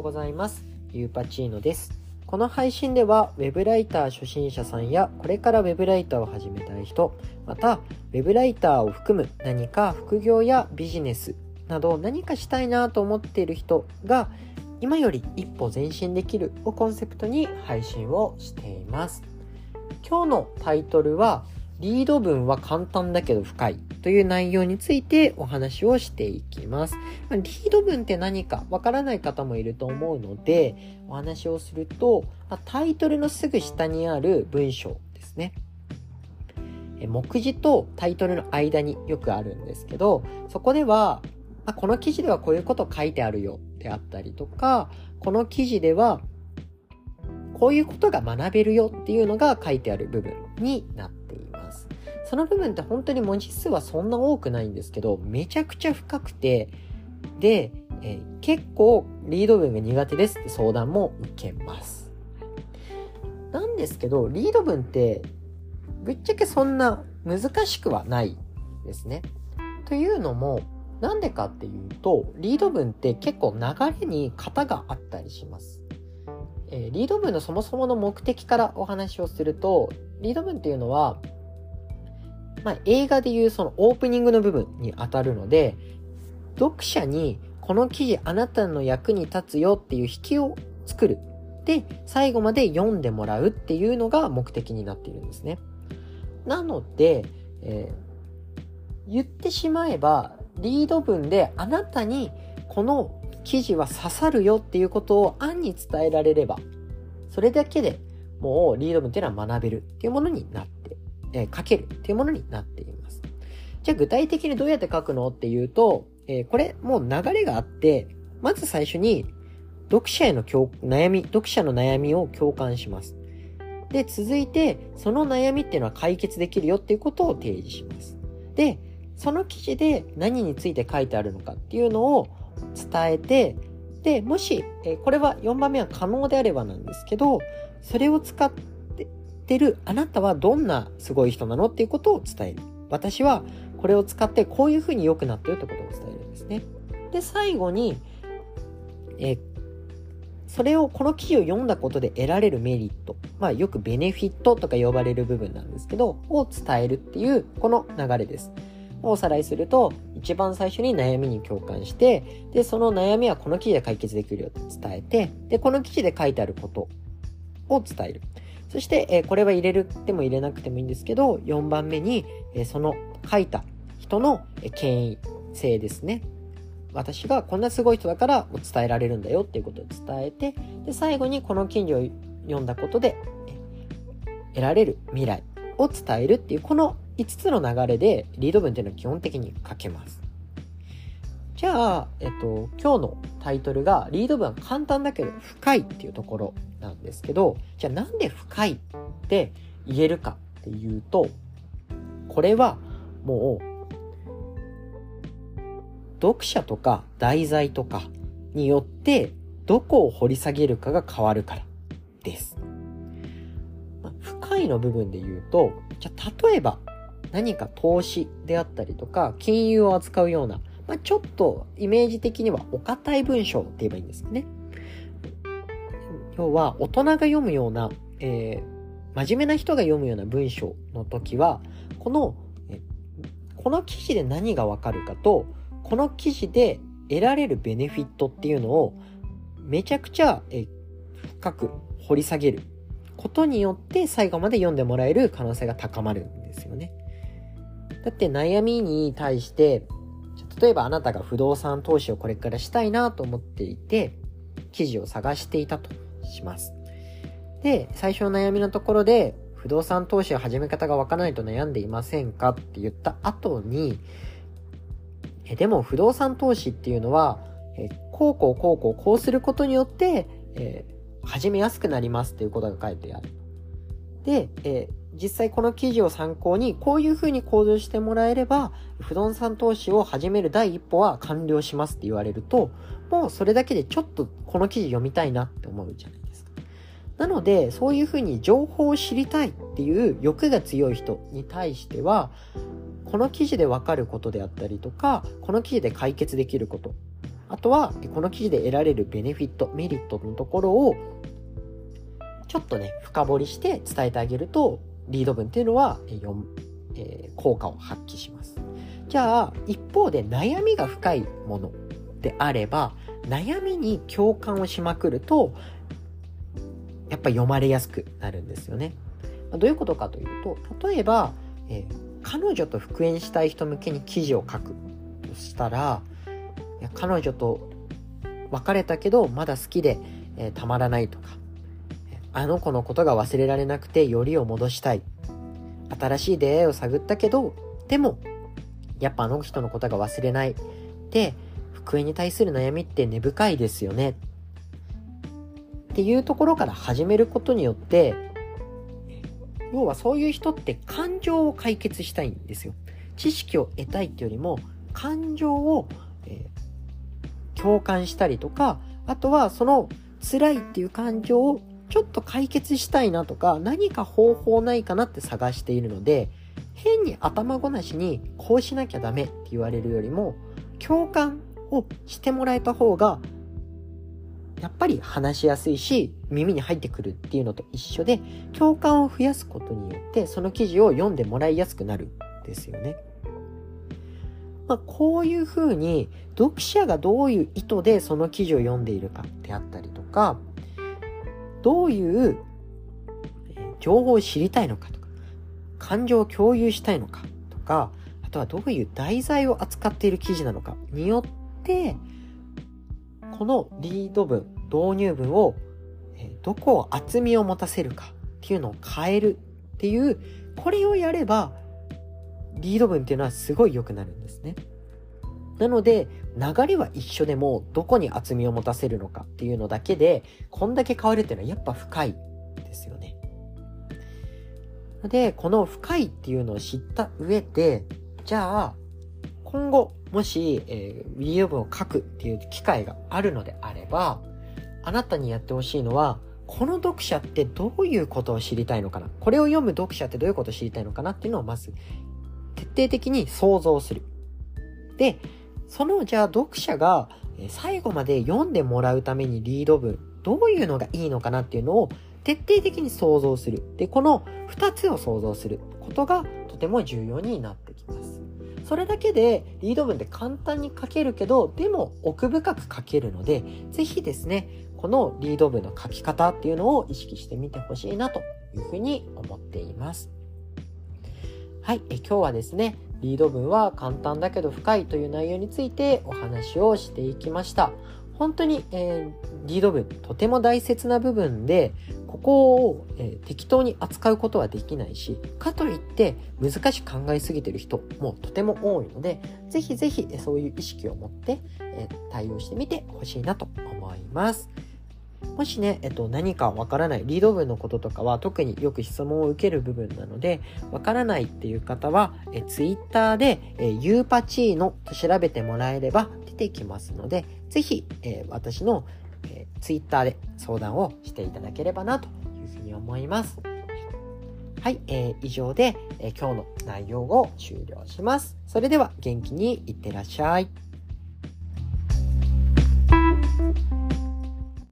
うございます。ゆうパチーノです。この配信では web ライター初心者さんやこれから web ライターを始めたい人、また web ライターを含む何か副業やビジネスなど何かしたいなと思っている人が今より一歩前進できるをコンセプトに配信をしています。今日のタイトルはリード文は簡単だけど深いという内容についてお話をしていきます。リード文って何かわからない方もいると思うので、お話をすると、タイトルのすぐ下にある文章ですね。目次とタイトルの間によくあるんですけど、そこでは、この記事ではこういうこと書いてあるよであったりとか、この記事ではこういうことが学べるよっていうのが書いてある部分になってその部分って本当に文字数はそんな多くないんですけど、めちゃくちゃ深くて、で、えー、結構リード文が苦手ですって相談も受けます。なんですけど、リード文ってぶっちゃけそんな難しくはないですね。というのも、なんでかっていうと、リード文って結構流れに型があったりします。えー、リード文のそもそもの目的からお話をすると、リード文っていうのは、まあ、映画でいうそのオープニングの部分に当たるので、読者にこの記事あなたの役に立つよっていう引きを作る。で、最後まで読んでもらうっていうのが目的になっているんですね。なので、えー、言ってしまえば、リード文であなたにこの記事は刺さるよっていうことを暗に伝えられれば、それだけでもうリード文っていうのは学べるっていうものになってえー、書けるっていうものになっています。じゃあ具体的にどうやって書くのっていうと、えー、これもう流れがあって、まず最初に読者への悩み、読者の悩みを共感します。で、続いて、その悩みっていうのは解決できるよっていうことを提示します。で、その記事で何について書いてあるのかっていうのを伝えて、で、もし、えこれは4番目は可能であればなんですけど、それを使って、ってるあなたはどんなすごい人なのっていうことを伝える。私はこれを使ってこういうふうに良くなったよってことを伝えるんですね。で、最後に、えそれを、この記事を読んだことで得られるメリット。まあよくベネフィットとか呼ばれる部分なんですけど、を伝えるっていうこの流れです。おさらいすると、一番最初に悩みに共感して、で、その悩みはこの記事で解決できるよって伝えて、で、この記事で書いてあることを伝える。そして、えこれは入れるっても入れなくてもいいんですけど、4番目に、えその書いた人のえ権威性ですね。私がこんなすごい人だから伝えられるんだよっていうことを伝えて、で、最後にこの記事を読んだことで得られる未来を伝えるっていう、この5つの流れでリード文っていうのは基本的に書けます。じゃあ、えっと、今日のタイトルがリード文は簡単だけど深いっていうところなんですけど、じゃあなんで深いって言えるかっていうと、これはもう、読者とか題材とかによってどこを掘り下げるかが変わるからです。深いの部分で言うと、じゃあ例えば何か投資であったりとか金融を扱うような、まあ、ちょっとイメージ的にはお堅い文章って言えばいいんですね。要は大人が読むような、えー、真面目な人が読むような文章の時は、この、この記事で何がわかるかと、この記事で得られるベネフィットっていうのをめちゃくちゃ、え深く掘り下げることによって最後まで読んでもらえる可能性が高まるんですよね。だって悩みに対して、例えばあなたが不動産投資をこれからしたいなと思っていて、記事を探していたと。します。で、最初の悩みのところで、不動産投資を始め方がわからないと悩んでいませんかって言った後に、えでも不動産投資っていうのは、えこうこうこうこうこうすることによって、えー、始めやすくなりますっていうことが書いてある。で、えー、実際この記事を参考にこういうふうに行動してもらえれば、不動産投資を始める第一歩は完了しますって言われると、もうそれだけでちょっとこの記事読みたいなって思うじゃないですか。なので、そういうふうに情報を知りたいっていう欲が強い人に対しては、この記事でわかることであったりとか、この記事で解決できることあとはこの記事で得られるベネフィットメリットのところをちょっとね深掘りして伝えてあげるとリード文っていうのは、えー、効果を発揮しますじゃあ一方で悩みが深いものであれば悩みに共感をしまくるとやっぱ読まれやすくなるんですよね。どういうことかというと例えば、えー、彼女と復縁したい人向けに記事を書くとしたら彼女と別れたけどまだ好きで、えー、たまらないとかあの子のことが忘れられなくてよりを戻したい。新しい出会いを探ったけどでもやっぱあの人のことが忘れない。で復縁に対する悩みって根深いですよね。っていうところから始めることによって要はそういう人って感情を解決したいんですよ。知識を得たいっていうよりも感情を、えー、共感したりとかあとはその辛いっていう感情をちょっと解決したいなとか何か方法ないかなって探しているので変に頭ごなしにこうしなきゃダメって言われるよりも共感をしてもらえた方がやっぱり話しやすいし耳に入ってくるっていうのと一緒で共感を増やすことによってその記事を読んでもらいやすくなるですよね。まあ、こういうふうに読者がどういう意図でその記事を読んでいるかであったりとかどういう情報を知りたいのかとか感情を共有したいのかとかあとはどういう題材を扱っている記事なのかによってこのリード文導入文をどこを厚みを持たせるかっていうのを変えるっていうこれをやればリード文っていうのはすごい良くなるんですね。なので流れは一緒でもどこに厚みを持たせるのかっていうのだけでこんだけ変わるっていうのはやっぱ深いですよね。で、この深いっていうのを知った上で、じゃあ今後もし、えー、リード文を書くっていう機会があるのであれば、あなたにやってほしいのは、この読者ってどういうことを知りたいのかな？これを読む読者ってどういうことを知りたいのかなっていうのをまず徹底的に想像する。で、そのじゃあ読者が最後まで読んでもらうためにリード文、どういうのがいいのかなっていうのを徹底的に想像する。で、この2つを想像することがとても重要になってきます。それだけでリード文って簡単に書けるけど、でも奥深く書けるので、ぜひですね、このリード文の書き方っていうのを意識してみてほしいなというふうに思っています。はい、え今日はですね、リード文は簡単だけど深いという内容についてお話をしていきました。本当に、えー、リード文とても大切な部分でここを、えー、適当に扱うことはできないしかといって難しく考えすぎてる人もとても多いのでぜひぜひそういう意識を持って、えー、対応してみてほしいなと思います。もしね、えっと、何かわからない、リード文のこととかは特によく質問を受ける部分なので、わからないっていう方は、え Twitter で、えユーパチーノと調べてもらえれば出てきますので、ぜひ、え私の、え Twitter で相談をしていただければなというふうに思います。はい、えー、以上で、え、今日の内容を終了します。それでは元気にいってらっしゃい。